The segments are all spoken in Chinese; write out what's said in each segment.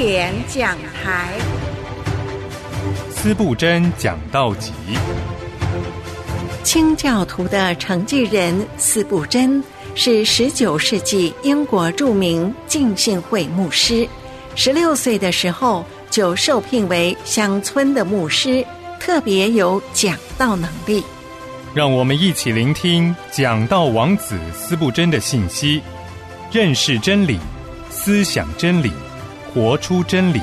典讲台。司布真讲道集。清教徒的承继人司布真是十九世纪英国著名浸信会牧师。十六岁的时候就受聘为乡村的牧师，特别有讲道能力。让我们一起聆听讲道王子司布真的信息，认识真理，思想真理，活出真理。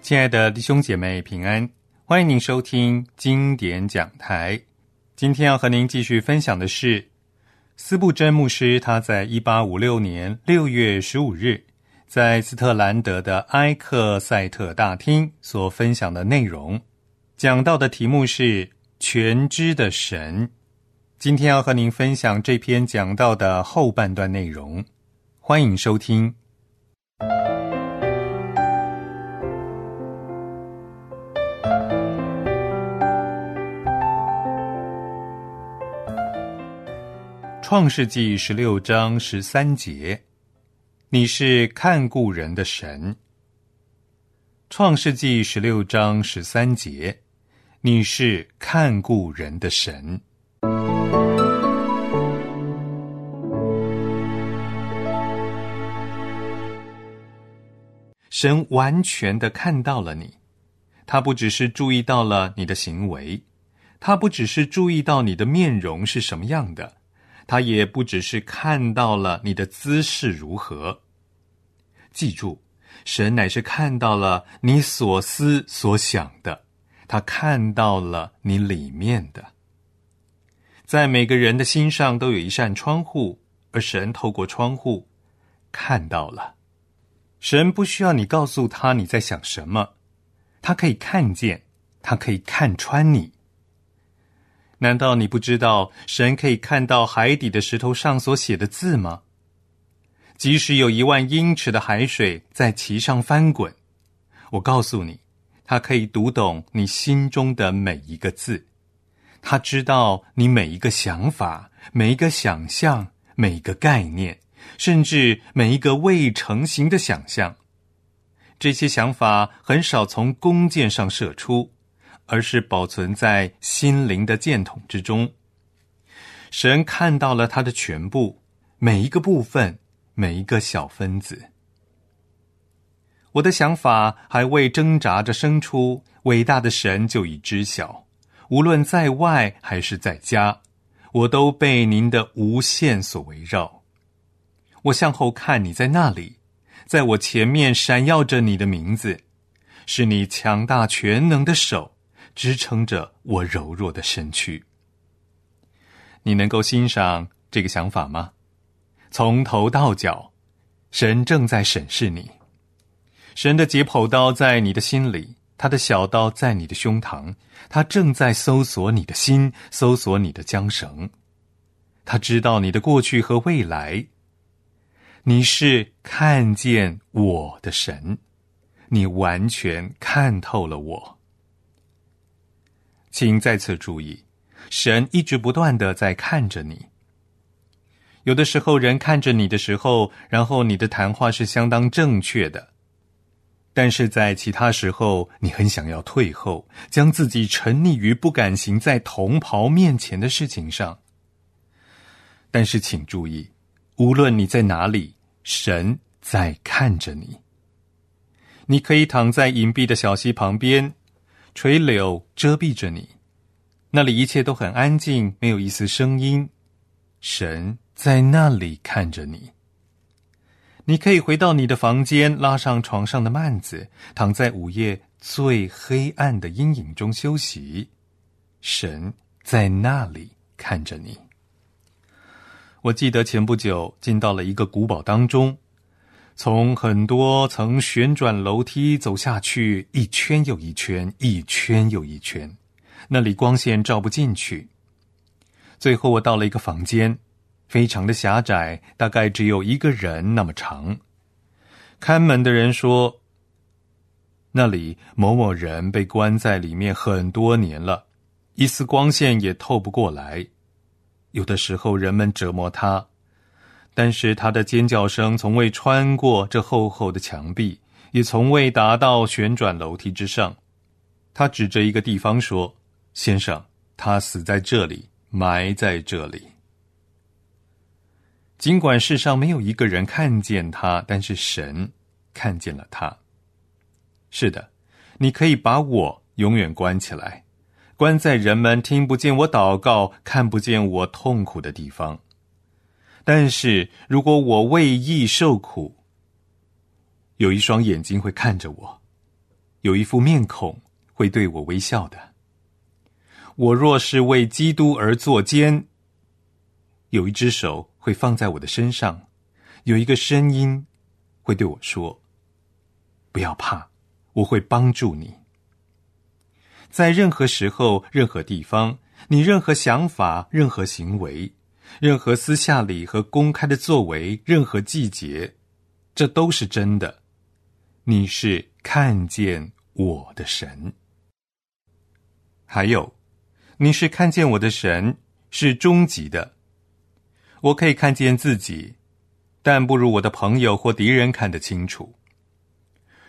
亲爱的弟兄姐妹，平安！欢迎您收听经典讲台。今天要和您继续分享的是斯布真牧师他在一八五六年六月十五日在斯特兰德的埃克塞特大厅所分享的内容。讲到的题目是“全知的神”。今天要和您分享这篇讲到的后半段内容。欢迎收听。创世纪十六章十三节，你是看顾人的神。创世纪十六章十三节，你是看顾人的神。神完全的看到了你，他不只是注意到了你的行为，他不只是注意到你的面容是什么样的。他也不只是看到了你的姿势如何，记住，神乃是看到了你所思所想的，他看到了你里面的。在每个人的心上都有一扇窗户，而神透过窗户看到了。神不需要你告诉他你在想什么，他可以看见，他可以看穿你。难道你不知道神可以看到海底的石头上所写的字吗？即使有一万英尺的海水在其上翻滚，我告诉你，他可以读懂你心中的每一个字。他知道你每一个想法、每一个想象、每一个概念，甚至每一个未成型的想象。这些想法很少从弓箭上射出。而是保存在心灵的箭筒之中。神看到了他的全部，每一个部分，每一个小分子。我的想法还未挣扎着生出，伟大的神就已知晓。无论在外还是在家，我都被您的无限所围绕。我向后看，你在那里，在我前面闪耀着你的名字，是你强大全能的手。支撑着我柔弱的身躯。你能够欣赏这个想法吗？从头到脚，神正在审视你。神的解剖刀在你的心里，他的小刀在你的胸膛，他正在搜索你的心，搜索你的缰绳。他知道你的过去和未来。你是看见我的神，你完全看透了我。请再次注意，神一直不断的在看着你。有的时候，人看着你的时候，然后你的谈话是相当正确的；但是在其他时候，你很想要退后，将自己沉溺于不敢行在同袍面前的事情上。但是，请注意，无论你在哪里，神在看着你。你可以躺在隐蔽的小溪旁边。垂柳遮蔽着你，那里一切都很安静，没有一丝声音。神在那里看着你。你可以回到你的房间，拉上床上的幔子，躺在午夜最黑暗的阴影中休息。神在那里看着你。我记得前不久进到了一个古堡当中。从很多层旋转楼梯走下去，一圈又一圈，一圈又一圈，那里光线照不进去。最后我到了一个房间，非常的狭窄，大概只有一个人那么长。看门的人说：“那里某某人被关在里面很多年了，一丝光线也透不过来。”有的时候人们折磨他，但是他的尖叫声从未穿过这厚厚的墙壁，也从未达到旋转楼梯之上。他指着一个地方说：“先生，他死在这里，埋在这里。”尽管世上没有一个人看见他，但是神看见了他。是的，你可以把我永远关起来。关在人们听不见我祷告、看不见我痛苦的地方。但是如果我为义受苦，有一双眼睛会看着我，有一副面孔会对我微笑的。我若是为基督而作奸，有一只手会放在我的身上，有一个声音会对我说：“不要怕，我会帮助你。”在任何时候、任何地方，你任何想法、任何行为、任何私下里和公开的作为、任何季节，这都是真的。你是看见我的神，还有，你是看见我的神是终极的。我可以看见自己，但不如我的朋友或敌人看得清楚。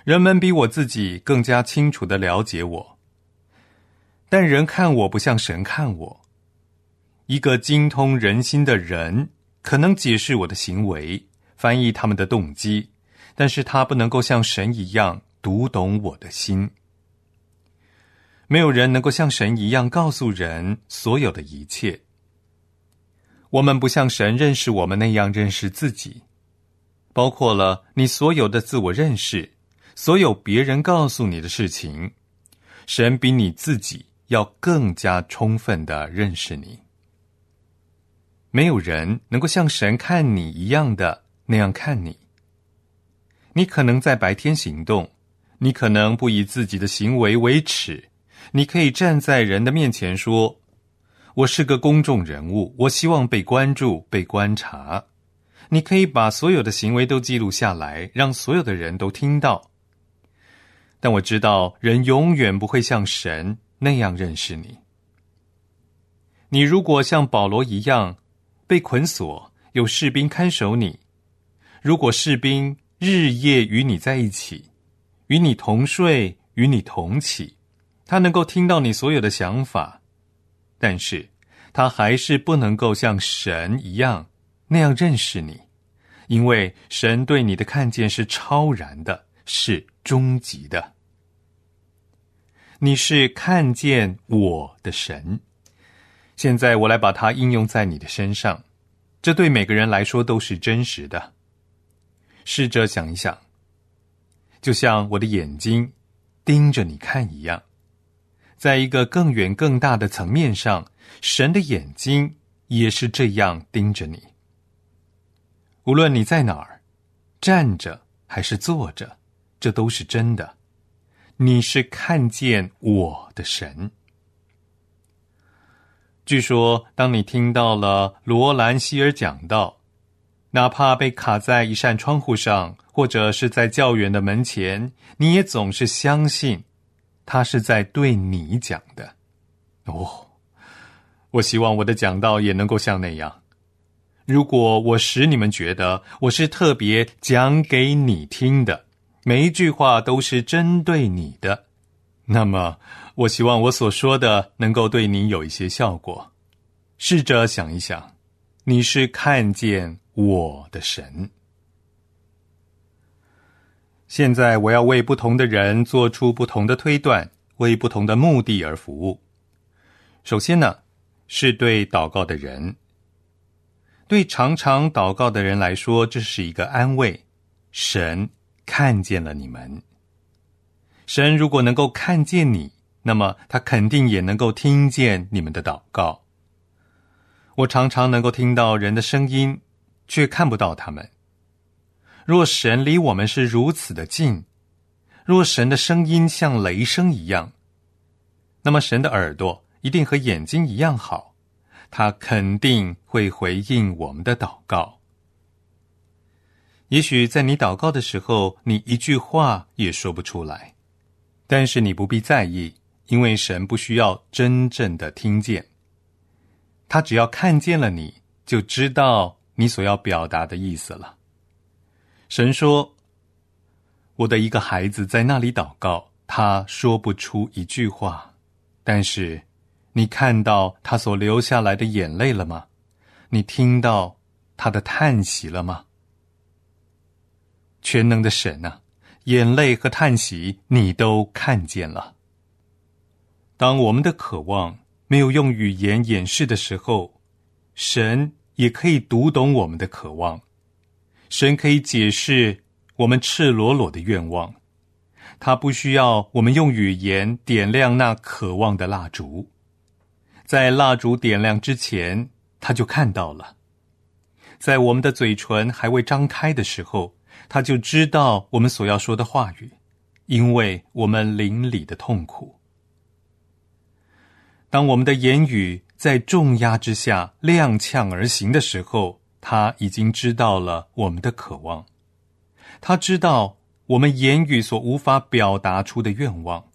人们比我自己更加清楚的了解我。但人看我不像神看我。一个精通人心的人可能解释我的行为，翻译他们的动机，但是他不能够像神一样读懂我的心。没有人能够像神一样告诉人所有的一切。我们不像神认识我们那样认识自己，包括了你所有的自我认识，所有别人告诉你的事情，神比你自己。要更加充分的认识你。没有人能够像神看你一样的那样看你。你可能在白天行动，你可能不以自己的行为为耻，你可以站在人的面前说：“我是个公众人物，我希望被关注、被观察。”你可以把所有的行为都记录下来，让所有的人都听到。但我知道，人永远不会像神。那样认识你。你如果像保罗一样被捆锁，有士兵看守你；如果士兵日夜与你在一起，与你同睡，与你同起，他能够听到你所有的想法，但是他还是不能够像神一样那样认识你，因为神对你的看见是超然的，是终极的。你是看见我的神，现在我来把它应用在你的身上，这对每个人来说都是真实的。试着想一想，就像我的眼睛盯着你看一样，在一个更远更大的层面上，神的眼睛也是这样盯着你。无论你在哪儿，站着还是坐着，这都是真的。你是看见我的神。据说，当你听到了罗兰希尔讲道，哪怕被卡在一扇窗户上，或者是在教员的门前，你也总是相信他是在对你讲的。哦，我希望我的讲道也能够像那样。如果我使你们觉得我是特别讲给你听的。每一句话都是针对你的，那么我希望我所说的能够对你有一些效果。试着想一想，你是看见我的神。现在我要为不同的人做出不同的推断，为不同的目的而服务。首先呢，是对祷告的人，对常常祷告的人来说，这是一个安慰。神。看见了你们，神如果能够看见你，那么他肯定也能够听见你们的祷告。我常常能够听到人的声音，却看不到他们。若神离我们是如此的近，若神的声音像雷声一样，那么神的耳朵一定和眼睛一样好，他肯定会回应我们的祷告。也许在你祷告的时候，你一句话也说不出来，但是你不必在意，因为神不需要真正的听见。他只要看见了你，就知道你所要表达的意思了。神说：“我的一个孩子在那里祷告，他说不出一句话，但是你看到他所流下来的眼泪了吗？你听到他的叹息了吗？全能的神啊，眼泪和叹息你都看见了。当我们的渴望没有用语言掩饰的时候，神也可以读懂我们的渴望。”神可以解释我们赤裸裸的愿望，他不需要我们用语言点亮那渴望的蜡烛，在蜡烛点亮之前，他就看到了；在我们的嘴唇还未张开的时候，他就知道我们所要说的话语，因为我们邻里的痛苦。当我们的言语在重压之下踉跄而行的时候，他已经知道了我们的渴望，他知道我们言语所无法表达出的愿望。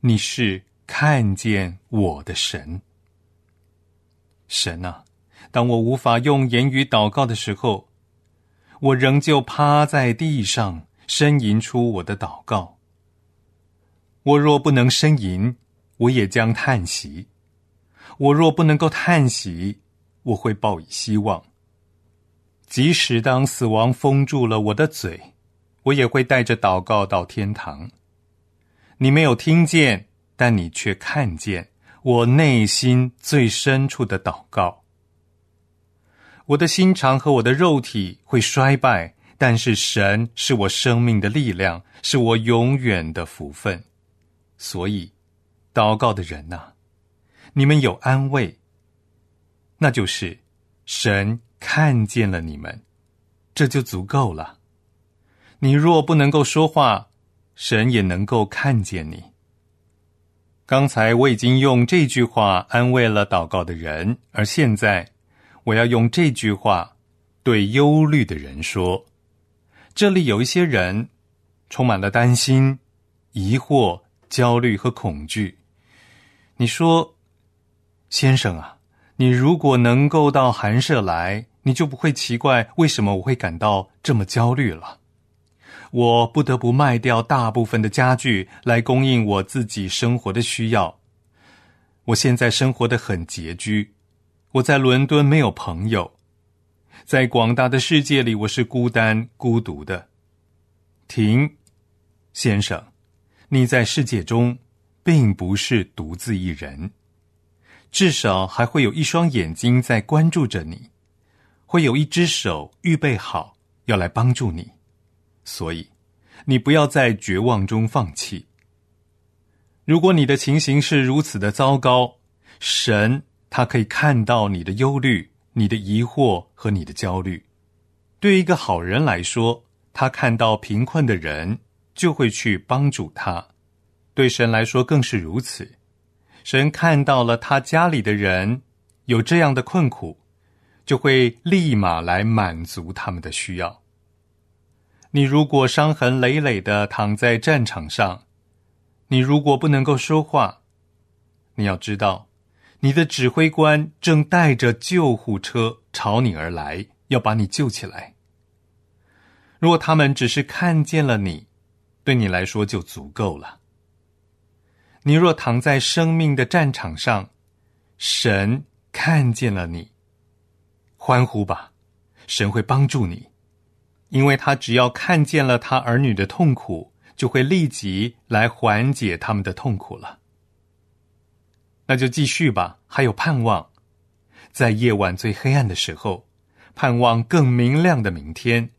你是看见我的神，神啊！当我无法用言语祷告的时候，我仍旧趴在地上呻吟出我的祷告。我若不能呻吟，我也将叹息；我若不能够叹息，我会抱以希望。即使当死亡封住了我的嘴，我也会带着祷告到天堂。你没有听见，但你却看见我内心最深处的祷告。我的心肠和我的肉体会衰败，但是神是我生命的力量，是我永远的福分。所以，祷告的人呐，你们有安慰，那就是神。看见了你们，这就足够了。你若不能够说话，神也能够看见你。刚才我已经用这句话安慰了祷告的人，而现在我要用这句话对忧虑的人说：这里有一些人充满了担心、疑惑、焦虑和恐惧。你说，先生啊，你如果能够到寒舍来。你就不会奇怪为什么我会感到这么焦虑了。我不得不卖掉大部分的家具来供应我自己生活的需要。我现在生活的很拮据。我在伦敦没有朋友，在广大的世界里我是孤单孤独的。停，先生，你在世界中并不是独自一人，至少还会有一双眼睛在关注着你。会有一只手预备好要来帮助你，所以你不要在绝望中放弃。如果你的情形是如此的糟糕，神他可以看到你的忧虑、你的疑惑和你的焦虑。对一个好人来说，他看到贫困的人就会去帮助他；对神来说更是如此。神看到了他家里的人有这样的困苦。就会立马来满足他们的需要。你如果伤痕累累的躺在战场上，你如果不能够说话，你要知道，你的指挥官正带着救护车朝你而来，要把你救起来。若他们只是看见了你，对你来说就足够了。你若躺在生命的战场上，神看见了你。欢呼吧，神会帮助你，因为他只要看见了他儿女的痛苦，就会立即来缓解他们的痛苦了。那就继续吧，还有盼望，在夜晚最黑暗的时候，盼望更明亮的明天。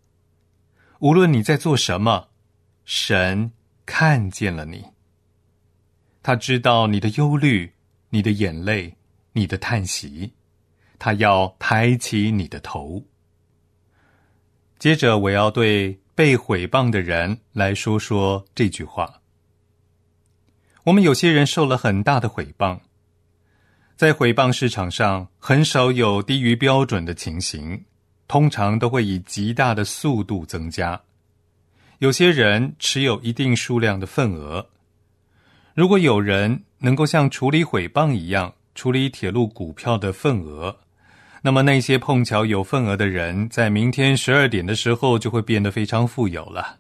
无论你在做什么，神看见了你，他知道你的忧虑、你的眼泪、你的叹息。他要抬起你的头。接着，我要对被毁谤的人来说说这句话。我们有些人受了很大的毁谤，在毁谤市场上，很少有低于标准的情形，通常都会以极大的速度增加。有些人持有一定数量的份额。如果有人能够像处理毁谤一样，处理铁路股票的份额，那么那些碰巧有份额的人，在明天十二点的时候就会变得非常富有了。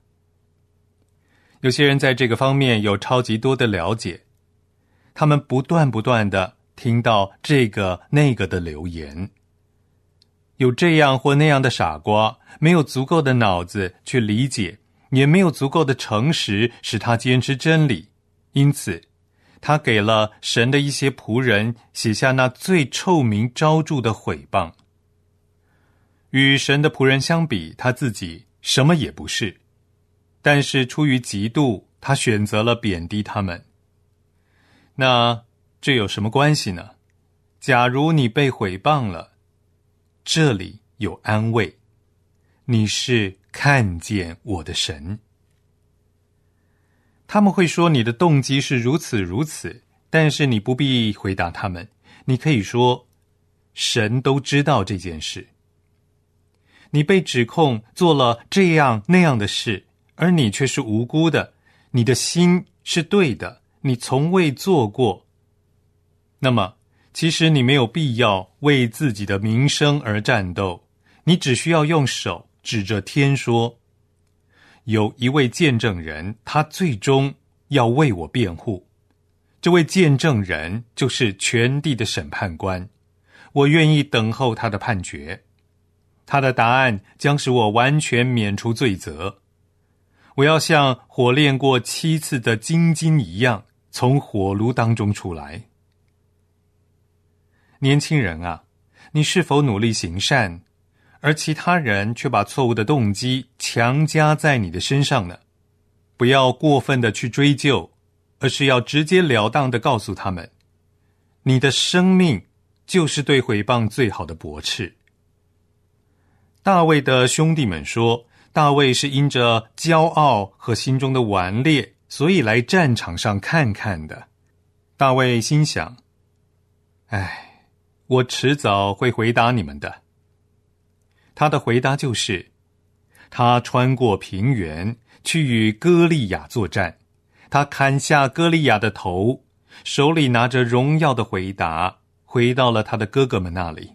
有些人在这个方面有超级多的了解，他们不断不断的听到这个那个的留言。有这样或那样的傻瓜，没有足够的脑子去理解，也没有足够的诚实使他坚持真理，因此，他给了神的一些仆人写下那最臭名昭著的毁谤。与神的仆人相比，他自己什么也不是。但是出于嫉妒，他选择了贬低他们。那这有什么关系呢？假如你被毁谤了，这里有安慰，你是看见我的神。他们会说你的动机是如此如此，但是你不必回答他们。你可以说，神都知道这件事。你被指控做了这样那样的事。而你却是无辜的，你的心是对的，你从未做过。那么，其实你没有必要为自己的名声而战斗，你只需要用手指着天说：“有一位见证人，他最终要为我辩护。这位见证人就是全地的审判官，我愿意等候他的判决。他的答案将使我完全免除罪责。”我要像火炼过七次的金金一样，从火炉当中出来。年轻人啊，你是否努力行善，而其他人却把错误的动机强加在你的身上呢？不要过分的去追究，而是要直截了当的告诉他们：你的生命就是对毁谤最好的驳斥。大卫的兄弟们说。大卫是因着骄傲和心中的顽劣，所以来战场上看看的。大卫心想：“哎，我迟早会回答你们的。”他的回答就是：他穿过平原去与歌利亚作战，他砍下歌利亚的头，手里拿着荣耀的回答，回到了他的哥哥们那里。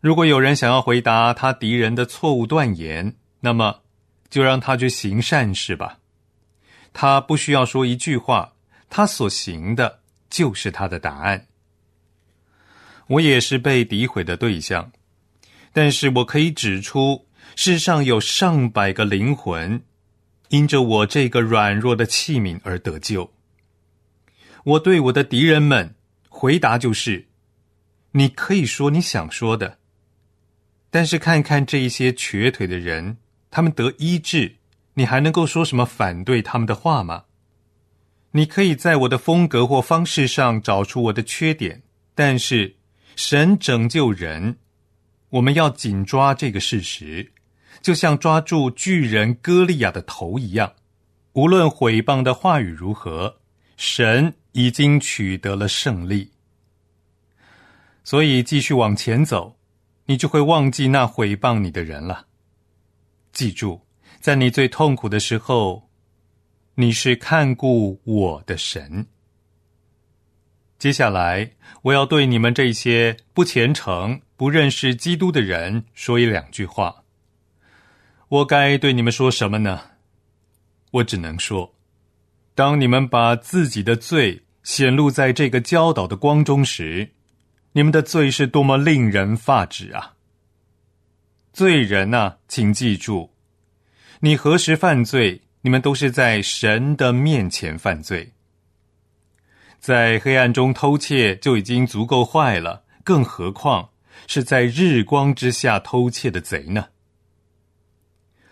如果有人想要回答他敌人的错误断言，那么就让他去行善事吧。他不需要说一句话，他所行的就是他的答案。我也是被诋毁的对象，但是我可以指出，世上有上百个灵魂，因着我这个软弱的器皿而得救。我对我的敌人们回答就是：你可以说你想说的。但是看看这一些瘸腿的人，他们得医治，你还能够说什么反对他们的话吗？你可以在我的风格或方式上找出我的缺点，但是神拯救人，我们要紧抓这个事实，就像抓住巨人歌利亚的头一样。无论毁谤的话语如何，神已经取得了胜利，所以继续往前走。你就会忘记那毁谤你的人了。记住，在你最痛苦的时候，你是看顾我的神。接下来，我要对你们这些不虔诚、不认识基督的人说一两句话。我该对你们说什么呢？我只能说，当你们把自己的罪显露在这个教导的光中时。你们的罪是多么令人发指啊！罪人呐，请记住，你何时犯罪，你们都是在神的面前犯罪。在黑暗中偷窃就已经足够坏了，更何况是在日光之下偷窃的贼呢？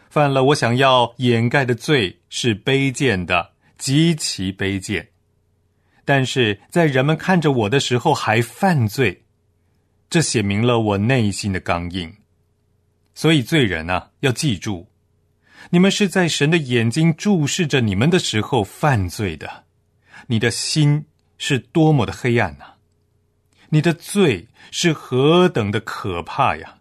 犯了我想要掩盖的罪是卑贱的，极其卑贱。但是在人们看着我的时候还犯罪，这写明了我内心的刚硬。所以罪人啊，要记住，你们是在神的眼睛注视着你们的时候犯罪的。你的心是多么的黑暗呐！你的罪是何等的可怕呀！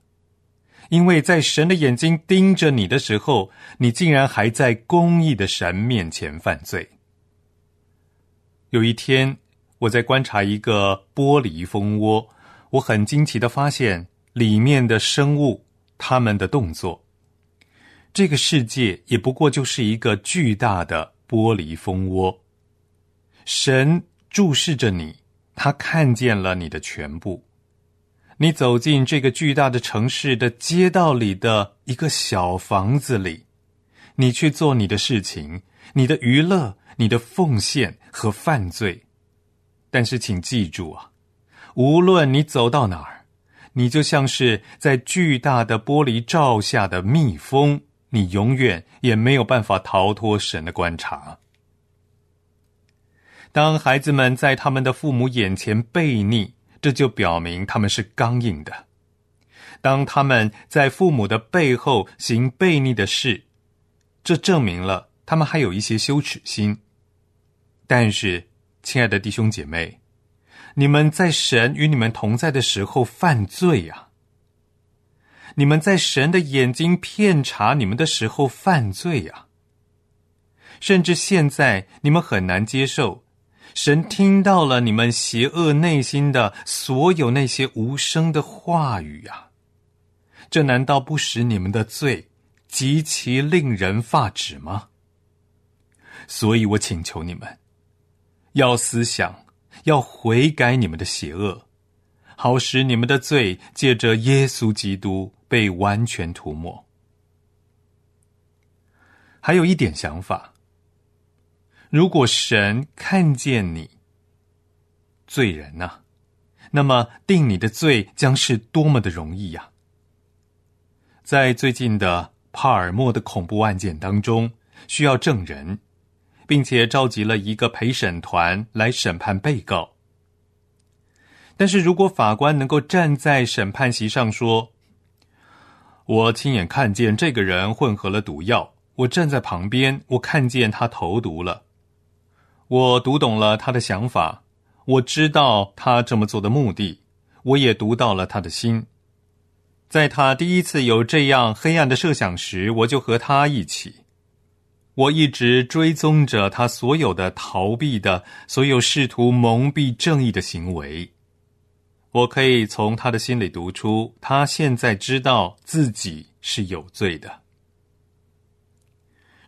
因为在神的眼睛盯着你的时候，你竟然还在公义的神面前犯罪。有一天，我在观察一个玻璃蜂窝，我很惊奇的发现里面的生物他们的动作。这个世界也不过就是一个巨大的玻璃蜂窝。神注视着你，他看见了你的全部。你走进这个巨大的城市的街道里的一个小房子里，你去做你的事情，你的娱乐。你的奉献和犯罪，但是请记住啊，无论你走到哪儿，你就像是在巨大的玻璃罩下的蜜蜂，你永远也没有办法逃脱神的观察。当孩子们在他们的父母眼前背逆，这就表明他们是刚硬的；当他们在父母的背后行背逆的事，这证明了他们还有一些羞耻心。但是，亲爱的弟兄姐妹，你们在神与你们同在的时候犯罪呀！你们在神的眼睛片察你们的时候犯罪呀！甚至现在你们很难接受，神听到了你们邪恶内心的所有那些无声的话语呀！这难道不使你们的罪极其令人发指吗？所以我请求你们。要思想，要悔改你们的邪恶，好使你们的罪借着耶稣基督被完全涂抹。还有一点想法：如果神看见你罪人呐，那么定你的罪将是多么的容易呀！在最近的帕尔默的恐怖案件当中，需要证人。并且召集了一个陪审团来审判被告。但是如果法官能够站在审判席上说：“我亲眼看见这个人混合了毒药，我站在旁边，我看见他投毒了，我读懂了他的想法，我知道他这么做的目的，我也读到了他的心。在他第一次有这样黑暗的设想时，我就和他一起。”我一直追踪着他所有的逃避的、所有试图蒙蔽正义的行为。我可以从他的心里读出，他现在知道自己是有罪的。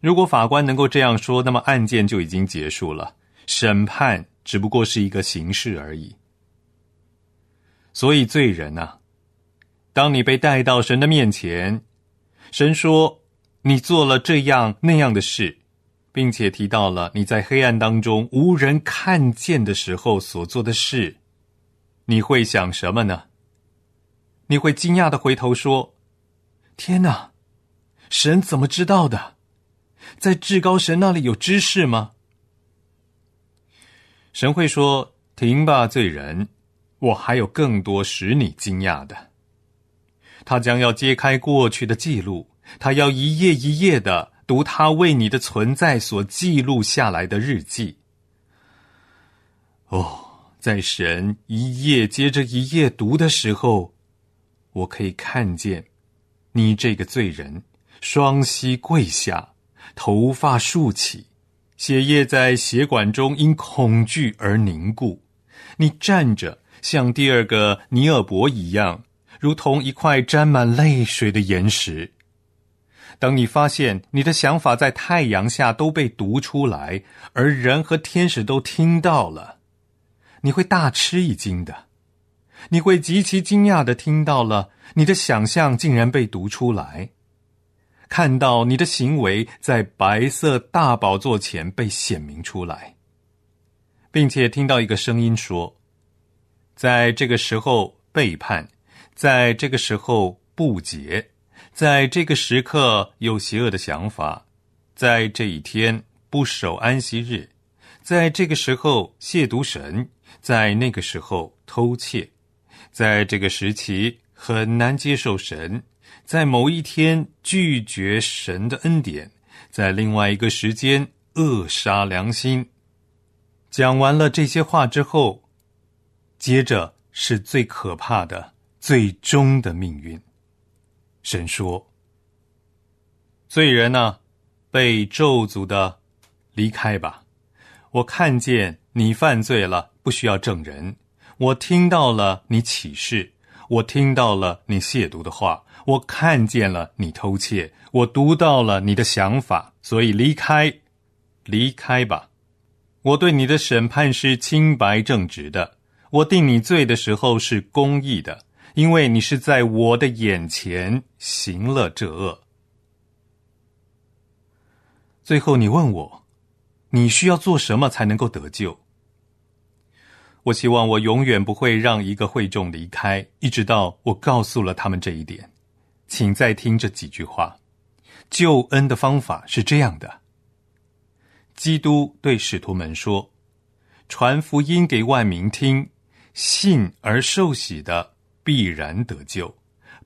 如果法官能够这样说，那么案件就已经结束了，审判只不过是一个形式而已。所以罪人呐，当你被带到神的面前，神说。你做了这样那样的事，并且提到了你在黑暗当中无人看见的时候所做的事，你会想什么呢？你会惊讶的回头说：“天哪，神怎么知道的？在至高神那里有知识吗？”神会说：“停吧，罪人，我还有更多使你惊讶的。”他将要揭开过去的记录。他要一页一页的读他为你的存在所记录下来的日记。哦，在神一页接着一页读的时候，我可以看见你这个罪人双膝跪下，头发竖起，血液在血管中因恐惧而凝固。你站着，像第二个尼尔伯一样，如同一块沾满泪水的岩石。当你发现你的想法在太阳下都被读出来，而人和天使都听到了，你会大吃一惊的。你会极其惊讶的听到了你的想象竟然被读出来，看到你的行为在白色大宝座前被显明出来，并且听到一个声音说：“在这个时候背叛，在这个时候不洁。”在这个时刻有邪恶的想法，在这一天不守安息日，在这个时候亵渎神，在那个时候偷窃，在这个时期很难接受神，在某一天拒绝神的恩典，在另外一个时间扼杀良心。讲完了这些话之后，接着是最可怕的最终的命运。神说：“罪人呢，被咒诅的离开吧！我看见你犯罪了，不需要证人。我听到了你启示，我听到了你亵渎的话，我看见了你偷窃，我读到了你的想法，所以离开，离开吧。我对你的审判是清白正直的，我定你罪的时候是公义的，因为你是在我的眼前行了这恶。最后，你问我，你需要做什么才能够得救？我希望我永远不会让一个会众离开，一直到我告诉了他们这一点。请再听这几句话：救恩的方法是这样的。基督对使徒们说：“传福音给万民听，信而受洗的必然得救，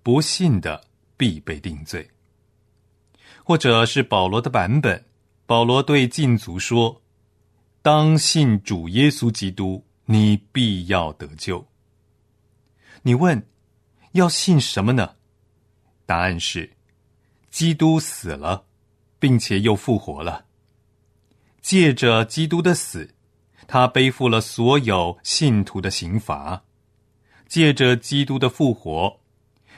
不信的必被定罪。”或者是保罗的版本，保罗对禁足说：“当信主耶稣基督。”你必要得救。你问，要信什么呢？答案是，基督死了，并且又复活了。借着基督的死，他背负了所有信徒的刑罚；借着基督的复活，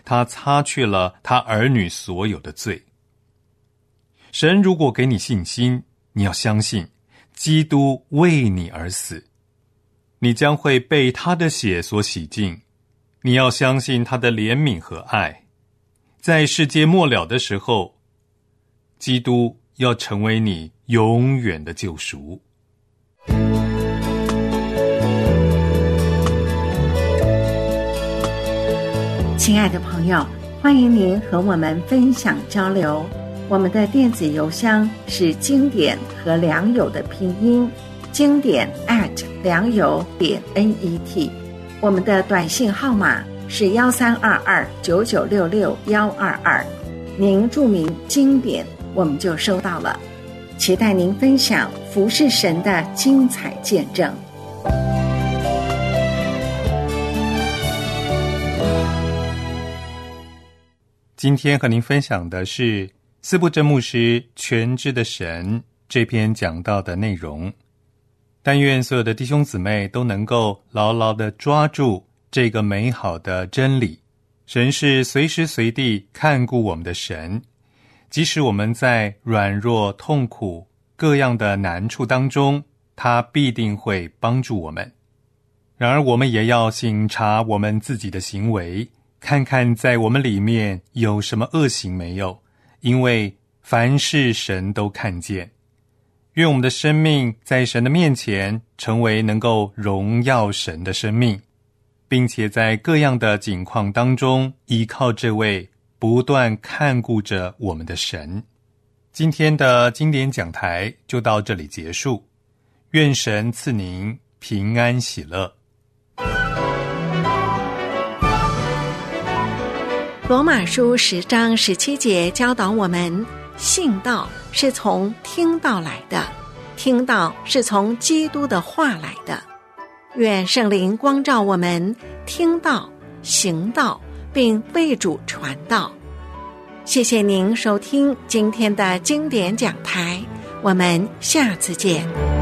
他擦去了他儿女所有的罪。神如果给你信心，你要相信，基督为你而死。你将会被他的血所洗净，你要相信他的怜悯和爱，在世界末了的时候，基督要成为你永远的救赎。亲爱的朋友，欢迎您和我们分享交流。我们的电子邮箱是经典和良友的拼音。经典 at 良友点 n e t，我们的短信号码是幺三二二九九六六幺二二，您注明经典，我们就收到了。期待您分享服侍神的精彩见证。今天和您分享的是四部真牧师《全知的神》这篇讲到的内容。但愿所有的弟兄姊妹都能够牢牢的抓住这个美好的真理：神是随时随地看顾我们的神，即使我们在软弱、痛苦、各样的难处当中，他必定会帮助我们。然而，我们也要醒察我们自己的行为，看看在我们里面有什么恶行没有，因为凡事神都看见。愿我们的生命在神的面前成为能够荣耀神的生命，并且在各样的境况当中依靠这位不断看顾着我们的神。今天的经典讲台就到这里结束，愿神赐您平安喜乐。罗马书十章十七节教导我们。信道是从听到来的，听到是从基督的话来的。愿圣灵光照我们，听到、行道，并为主传道。谢谢您收听今天的经典讲台，我们下次见。